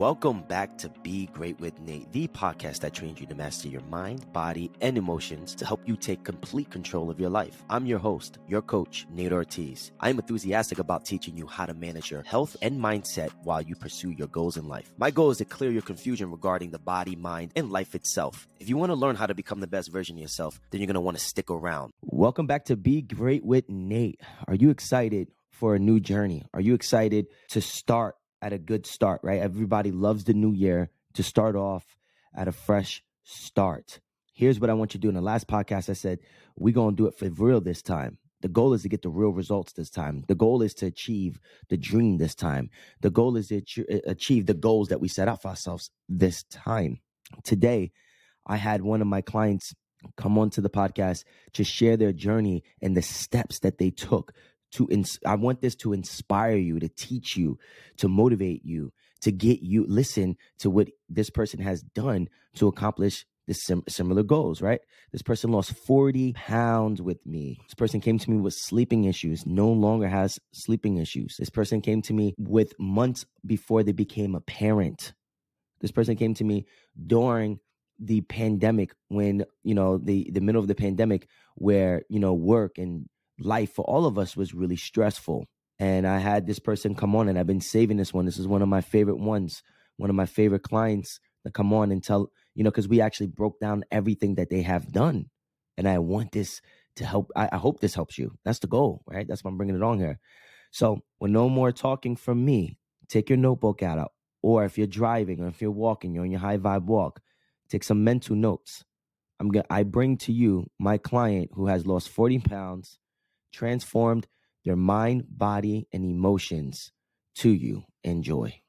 Welcome back to Be Great with Nate, the podcast that trains you to master your mind, body, and emotions to help you take complete control of your life. I'm your host, your coach, Nate Ortiz. I'm enthusiastic about teaching you how to manage your health and mindset while you pursue your goals in life. My goal is to clear your confusion regarding the body, mind, and life itself. If you want to learn how to become the best version of yourself, then you're going to want to stick around. Welcome back to Be Great with Nate. Are you excited for a new journey? Are you excited to start? At a good start, right? Everybody loves the new year to start off at a fresh start. Here's what I want you to do. In the last podcast, I said, we're going to do it for real this time. The goal is to get the real results this time. The goal is to achieve the dream this time. The goal is to uh, achieve the goals that we set out for ourselves this time. Today, I had one of my clients come onto the podcast to share their journey and the steps that they took to ins- I want this to inspire you, to teach you, to motivate you, to get you listen to what this person has done to accomplish the sim- similar goals, right? This person lost 40 pounds with me. This person came to me with sleeping issues, no longer has sleeping issues. This person came to me with months before they became a parent. This person came to me during the pandemic when, you know, the the middle of the pandemic where, you know, work and life for all of us was really stressful. And I had this person come on, and I've been saving this one. This is one of my favorite ones, one of my favorite clients that come on and tell, you know, because we actually broke down everything that they have done. And I want this to help. I, I hope this helps you. That's the goal, right? That's why I'm bringing it on here. So, with no more talking from me, take your notebook out. Or if you're driving or if you're walking, you're on your high vibe walk, take some mental notes. I'm gonna I bring to you my client who has lost 40 pounds transformed their mind, body, and emotions to you. Enjoy.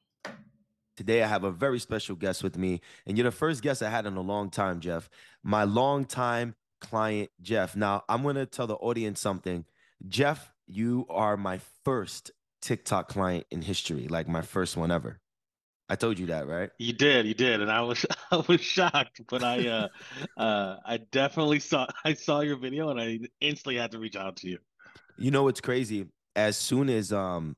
Today, I have a very special guest with me, and you're the first guest I had in a long time, Jeff. My longtime client, Jeff. Now, I'm going to tell the audience something. Jeff, you are my first TikTok client in history, like my first one ever. I told you that, right? You did, you did, and I was I was shocked, but I uh uh I definitely saw I saw your video and I instantly had to reach out to you. You know what's crazy? As soon as um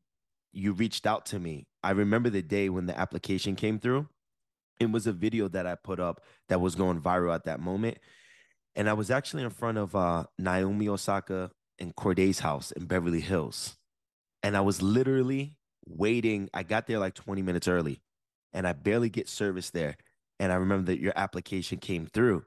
you reached out to me, I remember the day when the application came through. It was a video that I put up that was going viral at that moment. And I was actually in front of uh, Naomi Osaka and Cordae's house in Beverly Hills. And I was literally waiting. I got there like 20 minutes early and I barely get service there. And I remember that your application came through.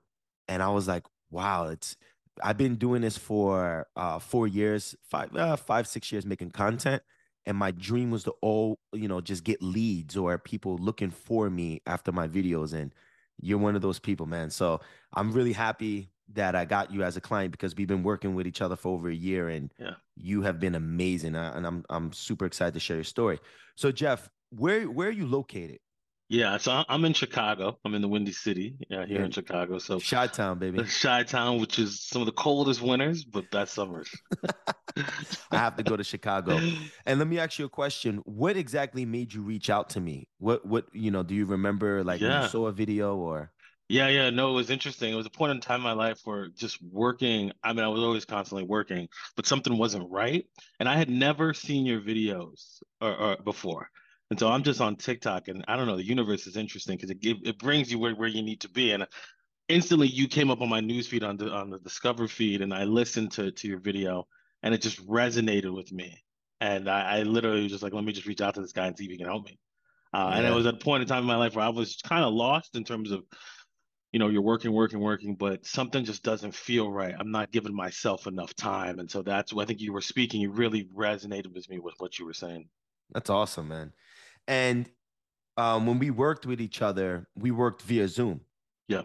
And I was like, wow, it's I've been doing this for uh, four years, five, uh, five, six years making content. And my dream was to all, you know, just get leads or people looking for me after my videos. And you're one of those people, man. So I'm really happy that I got you as a client because we've been working with each other for over a year and yeah. you have been amazing. Uh, and I'm I'm super excited to share your story. So Jeff, where where are you located? Yeah, so I'm in Chicago. I'm in the Windy City, yeah, here yeah. in Chicago. So Chi Town, baby. Chi Town, which is some of the coldest winters, but best summers. I have to go to Chicago. And let me ask you a question. What exactly made you reach out to me? What what you know, do you remember like yeah. when you saw a video or yeah, yeah, no, it was interesting. It was a point in time in my life where just working, I mean, I was always constantly working, but something wasn't right. And I had never seen your videos or, or before. And so I'm just on TikTok, and I don't know. The universe is interesting because it it brings you where, where you need to be. And instantly, you came up on my newsfeed on the on the Discover feed, and I listened to to your video, and it just resonated with me. And I, I literally was just like, let me just reach out to this guy and see if he can help me. Uh, yeah. And it was at a point in time in my life where I was kind of lost in terms of, you know, you're working, working, working, but something just doesn't feel right. I'm not giving myself enough time, and so that's what I think you were speaking. You really resonated with me with what you were saying. That's awesome, man. And um, when we worked with each other, we worked via Zoom. Yeah.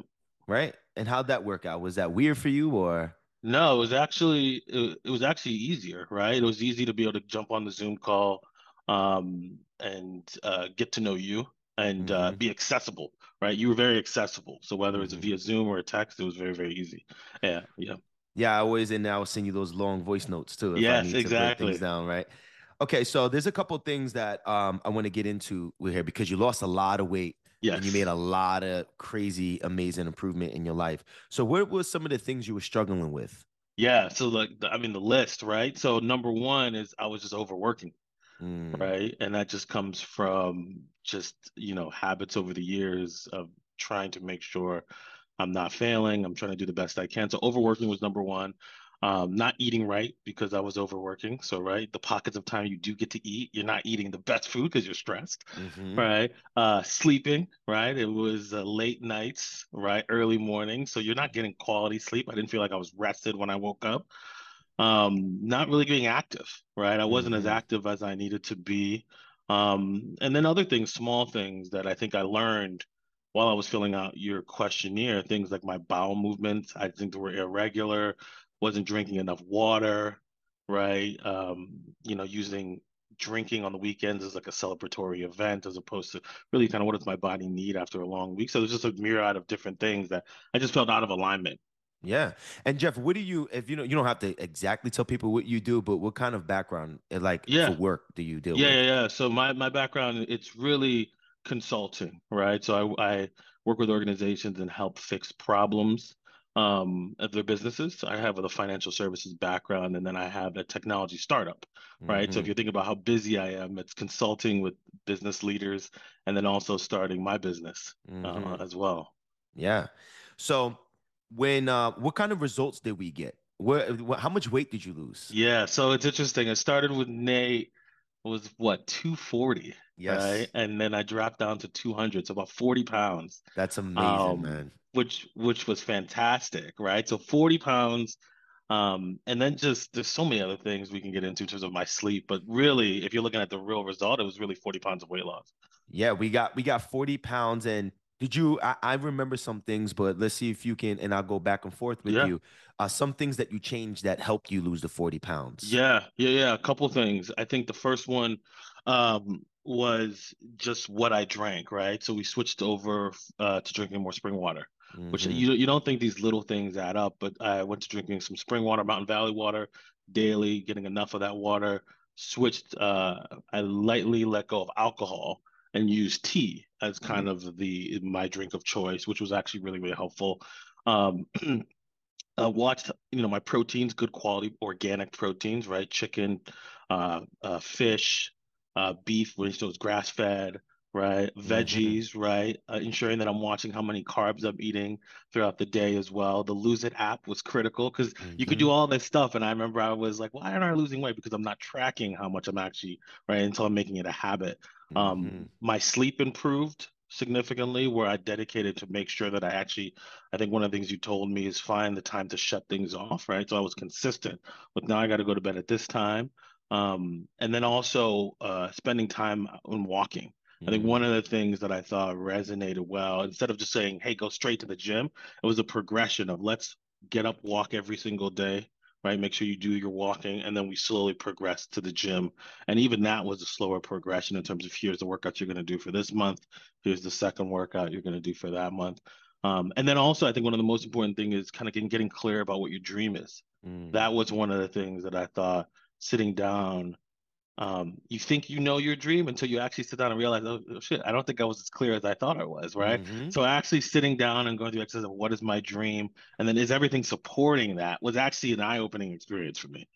Right. And how'd that work out? Was that weird for you or? No, it was actually it, it was actually easier, right? It was easy to be able to jump on the Zoom call um, and uh, get to know you and uh, mm-hmm. uh, be accessible, right? You were very accessible. So whether it's mm-hmm. via Zoom or a text, it was very very easy. Yeah, yeah. Yeah, I always and now send you those long voice notes too. yes, exactly. things down, right? Okay, so there's a couple of things that um, I want to get into with here because you lost a lot of weight. Yes. And you made a lot of crazy, amazing improvement in your life. So, what were some of the things you were struggling with? Yeah. So, like, I mean, the list, right? So, number one is I was just overworking. mm. right? And that just comes from just, you know, habits over the years of trying to make sure I'm not failing. I'm trying to do the best I can. So overworking was number one um, not eating right because I was overworking. So, right, the pockets of time you do get to eat, you're not eating the best food because you're stressed, mm-hmm. right? Uh, sleeping, right? It was uh, late nights, right? Early morning. So, you're not getting quality sleep. I didn't feel like I was rested when I woke up. Um, not really being active, right? I wasn't mm-hmm. as active as I needed to be. Um, and then other things, small things that I think I learned while I was filling out your questionnaire, things like my bowel movements, I think they were irregular wasn't drinking enough water, right? Um, you know, using drinking on the weekends as like a celebratory event as opposed to really kind of what does my body need after a long week. So there's just a myriad of different things that I just felt out of alignment. Yeah. And Jeff, what do you if you know you don't have to exactly tell people what you do, but what kind of background eh, like yeah. for work do you deal yeah, with? Yeah, yeah. So my my background it's really consulting, right? So I I work with organizations and help fix problems um, of their businesses. I have a financial services background, and then I have a technology startup, right? Mm-hmm. So if mm-hmm. you think about how busy I am, it's consulting with business leaders, and then also starting my business uh, mm-hmm. uh, as well. Yeah. So when uh, what kind of results did we get? Where, how much weight did you lose? Yeah, so it's interesting. I started with Nate was what 240 yes right? and then i dropped down to 200 so about 40 pounds that's amazing um, man which which was fantastic, right? So 40 pounds. Um, and then just there's so many other things we can get into in terms of my sleep, but really, if you're looking at the real result, it was really 40 pounds of weight loss. Yeah, we got we got 40 pounds, and did you? I, I remember some things, but let's see if you can, and I'll go back and forth with yeah. you. Uh, some things that you changed that helped you lose the 40 pounds. Yeah, yeah, yeah. A couple things. I think the first one, um, was just what I drank, right? So we switched over uh, to drinking more spring water mm-hmm. which you you don't think these little things add up. But I went to drinking some spring water, Mountain Valley water daily, getting enough of that water. Switched. Uh, I lightly let go of alcohol and used tea as kind mm-hmm. of the my drink of choice, which was actually really really helpful. Um, uh, watched you know my proteins, good quality organic proteins, right? Chicken, uh, uh, fish, uh, beef, which was grass fed, right? Mm-hmm. Veggies, mm-hmm. right? Uh, ensuring that I'm watching how many carbs I'm eating throughout the day as well. The Lose It app was critical because mm-hmm. you could do mm-hmm. all this stuff. And I remember I was like, why aren't I losing weight? Because I'm not tracking how much I'm actually, right? Until I'm making it a habit. Um, mm-hmm. Um, my sleep improved significantly where I dedicated to make sure that I actually, I think one of the things you told me is find the time to shut things off, right? So I was consistent with now I got to go to bed at this time. Um, and then also uh, spending time on walking, I think one of the things that I thought resonated well, instead of just saying, hey, go straight to the gym, it was a progression of let's get up, walk every single day, right? Make sure you do your walking. And then we slowly progress to the gym. And even that was a slower progression in terms of here's the workout you're going to do for this month. Here's the second workout you're going to do for that month. Um, and then also, I think one of the most important thing is kind of getting, getting clear about what your dream is. Mm. That was one of the things that I thought sitting down um, you think you know your dream until you actually sit down and realize, oh, oh, shit, I don't think I was as clear as I thought I was, right? Mm-hmm. So actually sitting down and going through exercise of what is my dream, and then is everything supporting that was actually an eye-opening experience for me.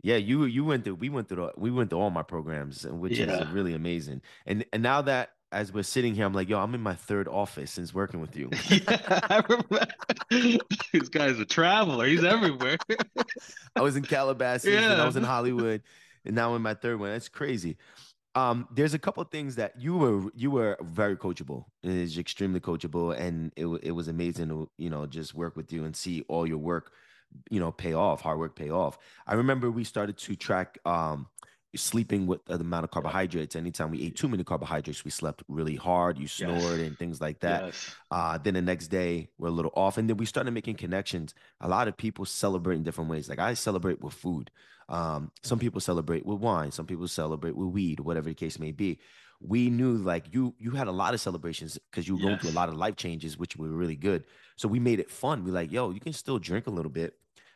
Yeah, you you went through we went through we went through all my programs, which yeah. is really amazing. And and now that as we're sitting here, I'm like, yo, I'm in my third office since working with you. yeah, this guy's a traveler. He's everywhere. I was in Calabasas yeah. and I was in Hollywood and now in my third one. That's crazy. Um, there's a couple things that you were you were very coachable. It is extremely coachable, and it it was amazing to you know just work with you and see all your work, you know, pay off, hard work pay off. I remember we started to track um sleeping with the amount of carbohydrates. Anytime we ate too many carbohydrates, we slept really hard. You snored yes. and things like that. Yes. Uh, then the next day we're a little off, and then we started making connections. A lot of people celebrate in different ways. Like I celebrate with food. Um, some people celebrate with wine. Some people celebrate with weed, whatever the case may be. We knew like you you had a lot of celebrations because you were yes. going through a lot of life changes, which were really good. So we made it fun. We like, yo, you can still drink a little bit,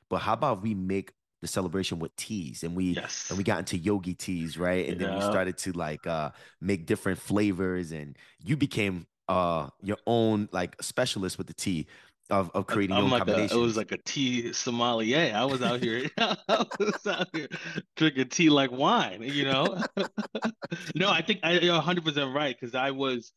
but how about we make the celebration with teas and we yes. and we got into yogi teas right and yeah. then we started to like uh make different flavors and you became uh your own like specialist with the tea of, of creating I'm your own like a, it was like a tea sommelier. I was out here, I was out here drinking tea like wine, you know. no, I think I, you're 100 percent right because I was,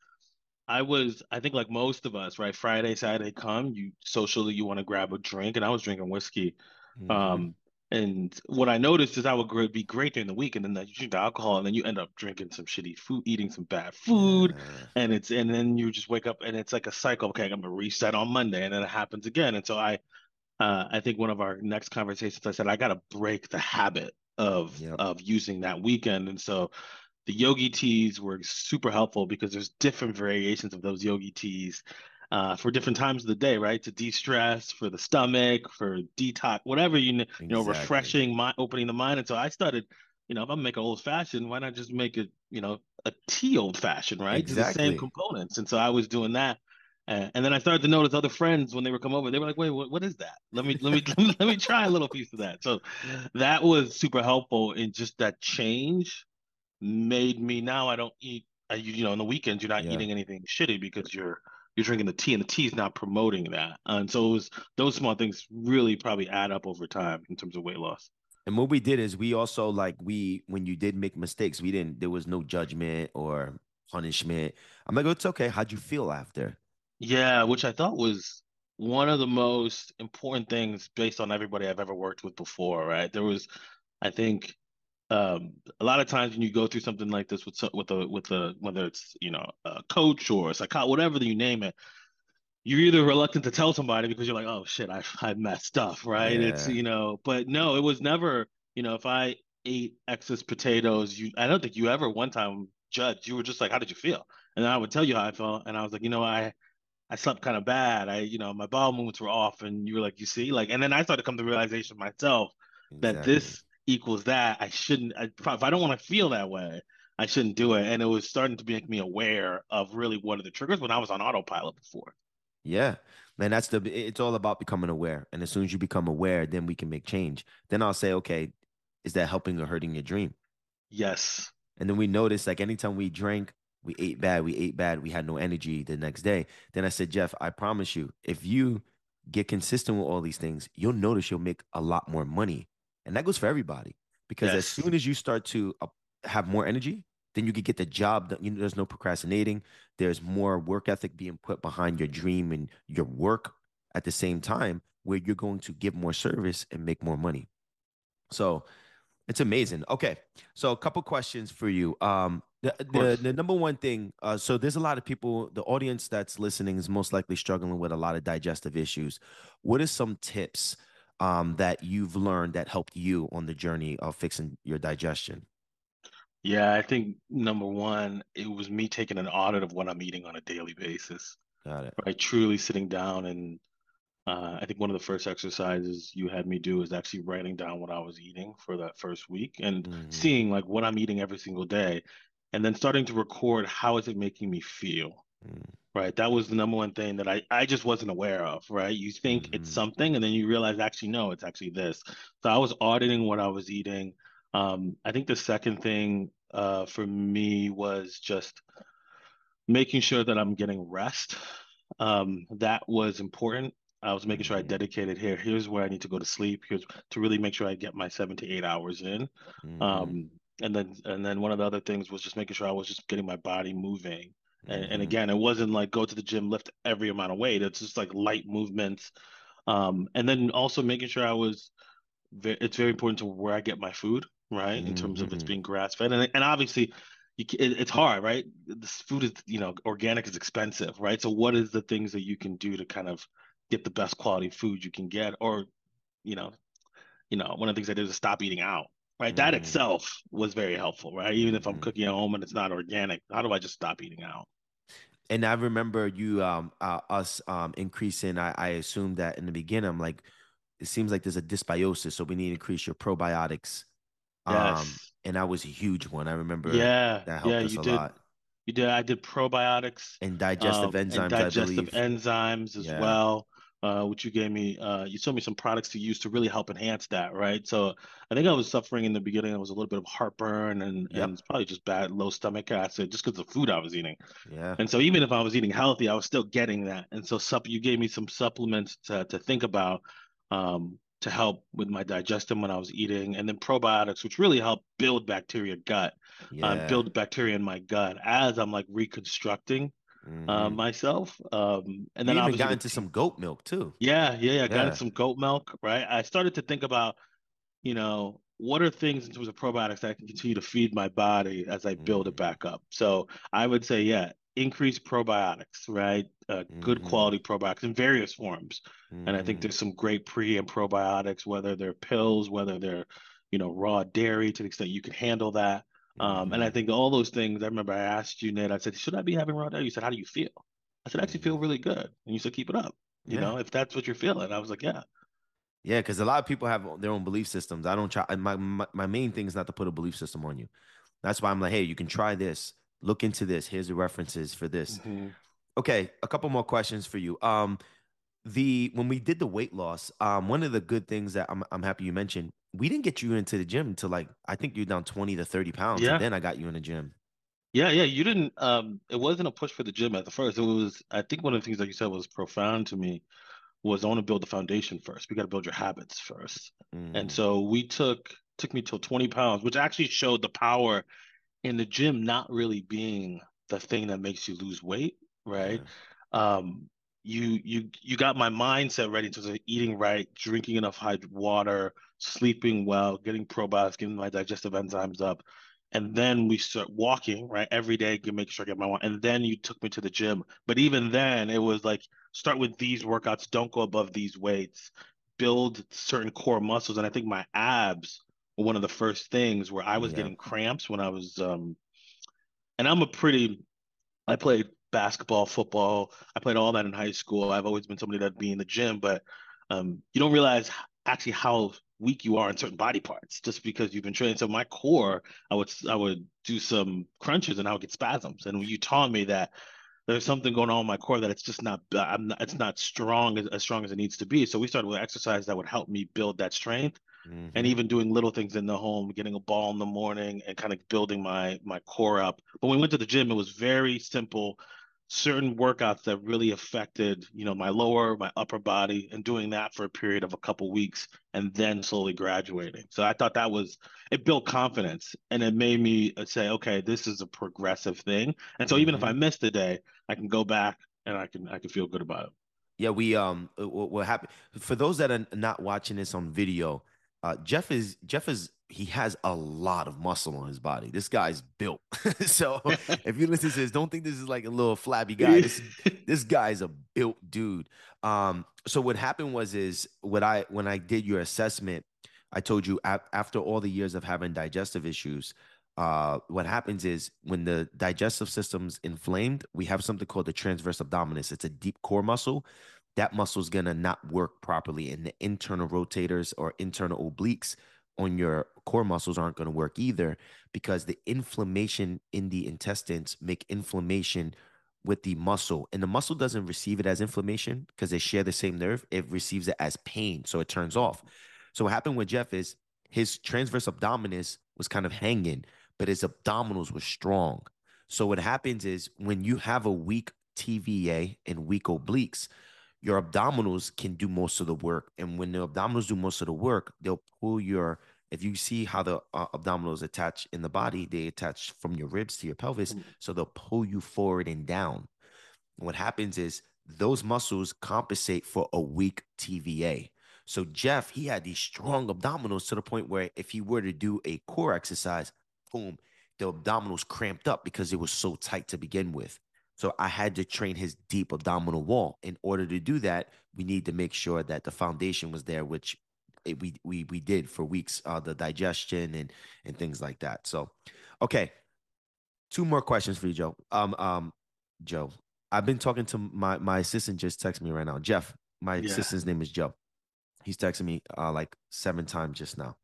I was, I think like most of us, right? Friday, Saturday come, you socially, you want to grab a drink, and I was drinking whiskey. Mhm. Um, and what I noticed is I would be great during the week, and then you drink the alcohol, and then you end up drinking some shitty food, eating some bad food, Yeah. and it's and then you just wake up, and it's like a cycle. Okay, I'm gonna reset on Monday, and then it happens again. And so I, uh, I think one of our next conversations, I said I got to break the habit of Yep. of using that weekend, and so the yogi teas were super helpful because there's different variations of those yogi teas uh, for different times of the day, right? To de-stress, for the stomach, for detox, whatever you kn- you know, refreshing, mind, opening the mind. And so I started, you know, if I'm making old fashioned, why not just make it, you know, a tea old fashioned, right? To the Exactly. same components. And so I was doing that. Uh, and then I started to notice other friends when they were come over, they were like, "Wait, what, what is that? Let me, let me, let me try a little piece of that." So that was super helpful in just that change made me now I don't eat you, you know on the weekends you're not Yeah. eating anything shitty because you're you're drinking the tea and the tea is not promoting that and so it was those small things really probably add up over time in terms of weight loss And what we did is we also like we when you did make mistakes, we didn't there was no judgment or punishment. I'm like, it's okay. How'd you feel after? yeah which I thought was one of the most important things based on everybody I've ever worked with before right there was I think um, a lot of times when you go through something like this with with a with a whether it's you know a coach or a psychologist, whatever you name it, you're either reluctant to tell somebody because you're like, oh shit, I I messed up, right? It's you know, but no, it was never you know if I ate excess potatoes, you I don't think you ever one time judged. You were just like, how did you feel? And then I would tell you how I felt, and I was like, you know, I I slept kind of bad. I you know my bowel movements were off, and you were like, you see, like, and then I started to come to the realization myself that Exactly. this equals that. I shouldn't. I, if I don't want to feel that way, I shouldn't do it. And it was starting to make me aware of really what are the triggers when I was on autopilot before. Yeah, man, that's the it's all about becoming aware. And as soon as you become aware, then we can make change. Then I'll say, okay, is that helping or hurting your dream? Yes. And then we noticed like anytime we drank, we ate bad, we ate bad, we had no energy the next day. Then I said, Jeff, I promise you, if you get consistent with all these things, you'll notice you'll make a lot more money. And that goes for everybody. Because as soon as you start to uh, have more energy, then you can get the job done. You know, there's no procrastinating. There's more work ethic being put behind your dream and your work at the same time, where you're going to give more service and make more money. So it's amazing. Okay, so a couple questions for you. Um, the the, the number one thing. Uh, so there's a lot of people. The audience that's listening is most likely struggling with a lot of digestive issues. What are some tips um, that you've learned that helped you on the journey of fixing your digestion? Yeah, I think number one, it was me taking an audit of what I'm eating on a daily basis, Got it. right? Truly sitting down and uh, I think one of the first exercises you had me do is actually writing down what I was eating for that first week and Mhm. seeing like what I'm eating every single day, and then starting to record how is it making me feel. Mm. Right. That was the number one thing that I, I just wasn't aware of, right? You think it's Mhm. something and then you realize actually no, it's actually this. So I was auditing what I was eating. Um, I think the second thing uh for me was just making sure that I'm getting rest. Um, that was important. I was making sure I Mhm. dedicated here. Here's where I need to go to sleep. Here's to really make sure I get my seven to eight hours in. Mhm. Um, and then and then one of the other things was just making sure I was just getting my body moving. And, and Mhm. again, it wasn't like go to the gym, lift every amount of weight. It's just like light movements. Um, and then also making sure I was, ve- it's very important to where I get my food, right? In terms of it's Mhm. being grass fed. And, and obviously, you, it, it's hard, right? This food is, you know, organic is expensive, right? So what is the things that you can do to kind of get the best quality food you can get? Or, you know, you know, one of the things I did is stop eating out. Right. That Mhm. itself was very helpful, right? Even if I'm Mhm. cooking at home and it's not organic, how do I just stop eating out? And I remember you um uh, us um increasing. I, I assumed that in the beginning, I'm like, it seems like there's a dysbiosis, so we need to increase your probiotics. Um, Yes. and that was a huge one. I remember Yeah, that helped yeah, us you a did. lot. You did. I did probiotics, And digestive um, and enzymes, I digestive enzymes as Yeah. well. Uh, which you gave me. Uh, you showed me some products to use to really help enhance that, right? So I think I was suffering in the beginning. I was a little bit of heartburn and, yep. and it's probably just bad low stomach acid just because of the food I was eating. Yeah. And so even if I was eating healthy, I was still getting that. And so sup- you gave me some supplements to to think about. Um, to help with my digestion when I was eating, and then probiotics, which really help build bacteria gut, uh, yeah. uh, build bacteria in my gut as I'm like reconstructing mm-hmm. uh, myself. Um, and then I got into some goat milk too. Yeah, yeah, yeah. Got into some goat milk. Right. I started to think about, you know, what are things in terms of probiotics that I can continue to feed my body as I build mm-hmm. it back up. So I would say, yeah, increase probiotics, right? Uh, mm-hmm. Good quality probiotics in various forms. And I think mm-hmm. there's some great pre and probiotics, whether they're pills, whether they're, you know, raw dairy to the extent you can handle that. Um, and I think all those things, I remember I asked you, Nate, I said, should I be having dairy? You said, how do you feel? I said, I actually feel really good. And you said, keep it up. You yeah. know, if that's what you're feeling. I was like, yeah. Yeah, because a lot of people have their own belief systems. I don't try. My, my my main thing is not to put a belief system on you. That's why I'm like, hey, you can try this. Look into this. Here's the references for this. Mm-hmm. Okay, a couple more questions for you. Um, the when we did the weight loss, um, one of the good things that I'm I'm happy you mentioned we didn't get you into the gym until like I think you're down 20 to 30 pounds. Yeah. And then I got you in the gym. Yeah, yeah. You didn't um it wasn't a push for the gym at the first. It was I think one of the things that you said was profound to me was I want to build the foundation first. We got to build your habits 1st mm. And so we took took me till 20 pounds, which actually showed the power in the gym not really being the thing that makes you lose weight, right? Yeah. Um you you you got my mindset ready to eating right, drinking enough high water, sleeping well, getting probiotics, getting my digestive enzymes up. And then we start walking, right? Every day, make sure I get my one. And then you took me to the gym. But even then, it was like start with these workouts, don't go above these weights, build certain core muscles. And I think my abs were one of the first things where I was yeah. getting cramps when I was um and I'm a pretty I played basketball, football. I played all that in high school. I've always been somebody that'd be in the gym, but um, you don't realize actually how weak you are in certain body parts just because you've been training. So my core, I would I would do some crunches and I would get spasms. And you taught me that there's something going on in my core that it's just not I'm not, it's not strong as, as strong as it needs to be. So we started with exercise that would help me build that strength. Mm-hmm. And even doing little things in the home, getting a ball in the morning and kind of building my my core up. But when we went to the gym, it was very simple certain workouts that really affected you know my lower my upper body and doing that for a period of a couple weeks and then slowly graduating so i thought that was it built confidence and it made me uh, say okay this is a progressive thing and so mm-hmm. even if i mm-hmm. missed a day i can go back and i can i can feel good about it yeah we um what happened for those that are not watching this on video uh jeff is jeff is he has a lot of muscle on his body. This guy's built. so if you listen to this, don't think this is like a little flabby guy. This this guy's a built dude. Um, so what happened was is what I when I did your assessment, I told you after all the years of having digestive issues, uh, what happens is when the digestive system's inflamed, we have something called the transverse abdominis. It's a deep core muscle. That muscle is gonna not work properly, and the internal rotators or internal obliques on your core muscles aren't going to work either because the inflammation in the intestines make inflammation with the muscle and the muscle doesn't receive it as inflammation because they share the same nerve it receives it as pain so it turns off. So what happened with jeff is his transverse abdominis was kind of hanging but his abdominals were strong. So what happens is when you have a weak tva and weak obliques your abdominals can do most of the work. And when the abdominals do most of the work, they'll pull your, if you see how the uh, abdominals attach in the body, they attach from your ribs to your pelvis. Mm-hmm. So they'll pull you forward and down. What happens is those muscles compensate for a weak TVA. So Jeff, he had these strong abdominals to the point where if he were to do a core exercise, boom, the abdominals cramped up because it was so tight to begin with. So I had to train his deep abdominal wall. In order to do that, we need to make sure that the foundation was there, which it, we we we did for weeks, uh, the digestion and and things like that. So, okay, two more questions for you, Joe. Um, um, Joe, I've been talking to my my assistant. Just text me right now, Jeff. My yeah. assistant's name is Joe. He's texting me uh, like seven times just now.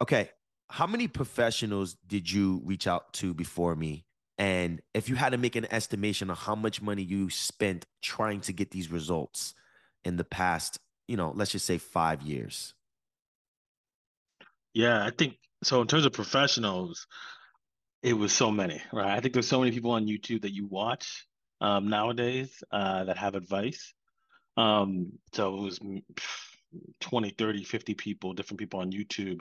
Okay, how many professionals did you reach out to before me and if you had to make an estimation of how much money you spent trying to get these results, in the past, you know, let's just say five years? Yeah, I think so. In terms of professionals, it was so many, right? I think there's so many people on YouTube that you watch um, nowadays uh, that have advice. Um, so it was 20, 30, 50 people, different people on YouTube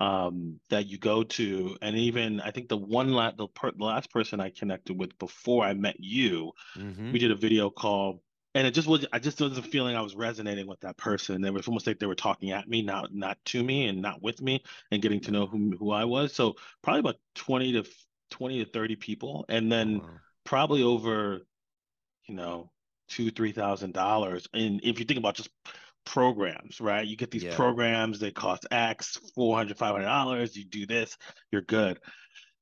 um, that you go to. And even I think the one la- the, per- the last person I connected with before I met you, Mm-hmm. we did a video call and it just was I just wasn't feeling I was resonating with that person. It was almost like they were talking at me, not not to me and not with me and getting to know who who I was. So probably about 20 to 20 to 30 people. And then Oh, wow. probably over, you know, two, three thousand dollars. And if you think about just programs, right? You get these Yeah. programs, they cost X, 400 dollars. You do this, you're good.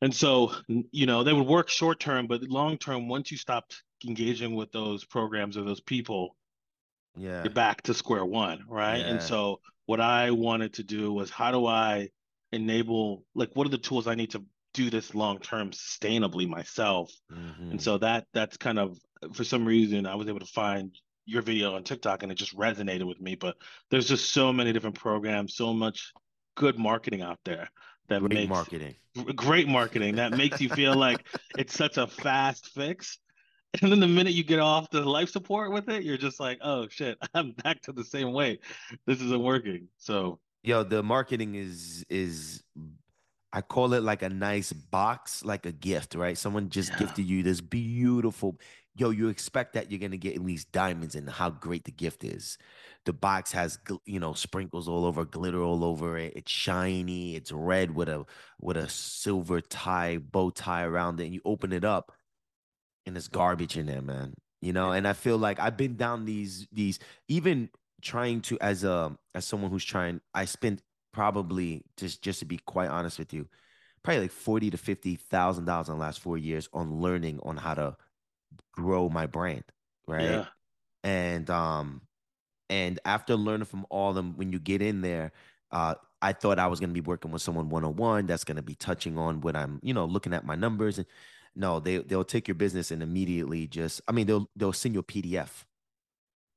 And so, you know, they would work short term, but long term, once you stopped engaging with those programs or those people, Yeah. you're back to square one, right? And so, what I wanted to do was how do I enable, like, what are the tools I need to do this long term sustainably myself? Mhm. And so that that's kind of for some reason I was able to find your video on TikTok and it just resonated with me. But there's just so many different programs, so much good marketing out there that Great makes marketing. great marketing that makes you feel like it's such a fast fix. And then the minute you get off the life support with it, you're just like, oh shit, I'm back to the same way. This isn't working. So Yo, the marketing is is I call it like a nice box, like a gift, right? Someone just Yeah. gifted you this beautiful. Yo, you expect that you're gonna get at least diamonds and how great the gift is. The box has you know sprinkles all over, glitter all over it. It's shiny. It's red with a with a silver tie bow tie around it. And you open it up, and there's garbage in there, man. You know, and I feel like I've been down these these even trying to as a as someone who's trying. I spent probably just just to be quite honest with you, probably like forty to fifty thousand dollars in the last four years on learning on how to grow my brand, right? yeah, And um, and after learning from all of them, when you get in there, uh, I thought I was gonna be working with someone one on one that's gonna be touching on what I'm, you know, looking at my numbers and no, they they'll take your business and immediately just, I mean, they'll they'll send you a PDF,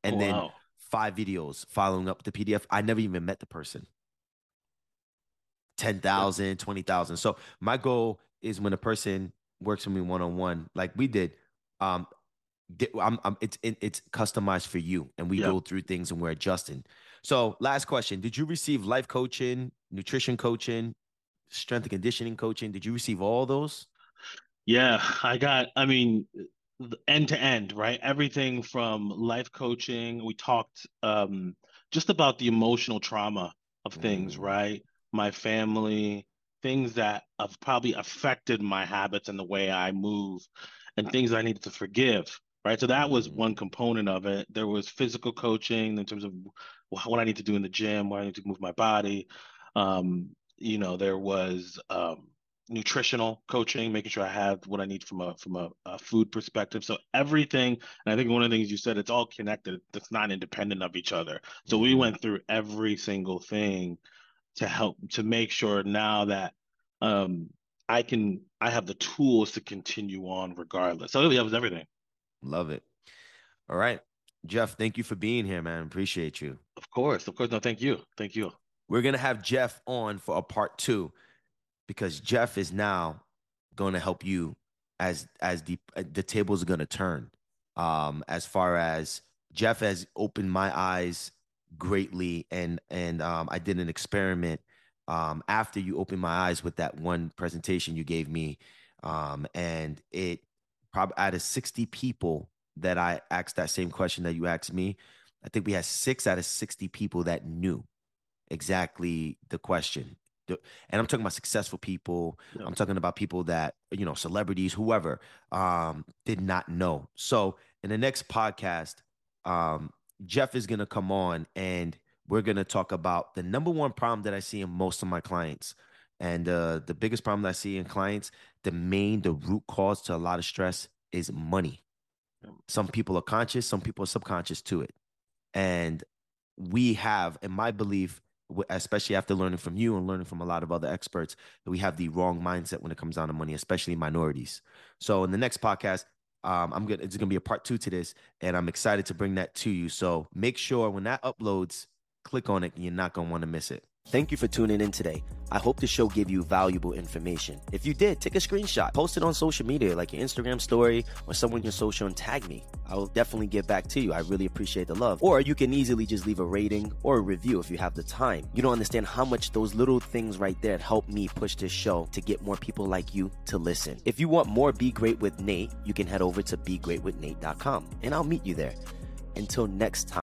and then five videos following up the PDF. I never even met the person. 10,000, 20,000. So my goal is when a person works with me one on one, like we did, um, I'm, I'm, it's it's customized for you, and we Yeah. go through things and we're adjusting. So last question: Did you receive life coaching, nutrition coaching, strength and conditioning coaching? Did you receive all those? Yeah, I got, I mean, end to end, right? Everything from life coaching. We talked um, just about the emotional trauma of things, Mm. right? My family, things that have probably affected my habits and the way I move, and things I needed to forgive, right? So that was one Mm. component of it. There was physical coaching in terms of what I need to do in the gym, what I need to move my body. Um, you know, there was um, nutritional coaching, making sure I have what I need from a from a, a food perspective. So everything, and I think one of the things you said, it's all connected. It's not independent of each other. So we Mhm. went through every single thing to help to make sure now that um I can I have the tools to continue on regardless. So that was everything. Love it. All right, Jeff. Thank you for being here, man. Appreciate you. Of course, of course. No, thank you. Thank you. We're gonna have Jeff on for a part two because Jeff is now going to help you as as the uh, the tables are going to turn. Um, as far as Jeff has opened my eyes greatly, and and um, I did an experiment um, after you opened my eyes with that one presentation you gave me, um, and it probably out of sixty people that I asked that same question that you asked me, I think we had six out of sixty people that knew exactly the question. And I'm talking about successful people. Yeah. I'm talking about people that, you know, celebrities, whoever, um, did not know. So in the next podcast, um, Jeff is gonna come on and we're gonna talk about the number one problem that I see in most of my clients. And uh, the biggest problem that I see in clients, the main, the root cause to a lot of stress is money. Some people are conscious, some people are subconscious to it. And we have, in my belief, especially after learning from you and learning from a lot of other experts, that we have the wrong mindset when it comes down to money, especially minorities. So in the next podcast, Um, I'm gonna it's gonna be a part two to this, and I'm excited to bring that to you. So make sure when that uploads, click on it. You're not gonna want to miss it. Thank you for tuning in today. I hope the show gave you valuable information. If you did, take a screenshot, post it on social media, like your Instagram story or someone your social, and tag me. I will definitely get back to you. I really appreciate the love. Or you can easily just leave a rating or a review if you have the time. You don't understand how much those little things right there help me push this show to get more people like you to listen. If you want more Be Great with Nate, you can head over to BeGreatWithNate.com and I'll meet you there. Until next time.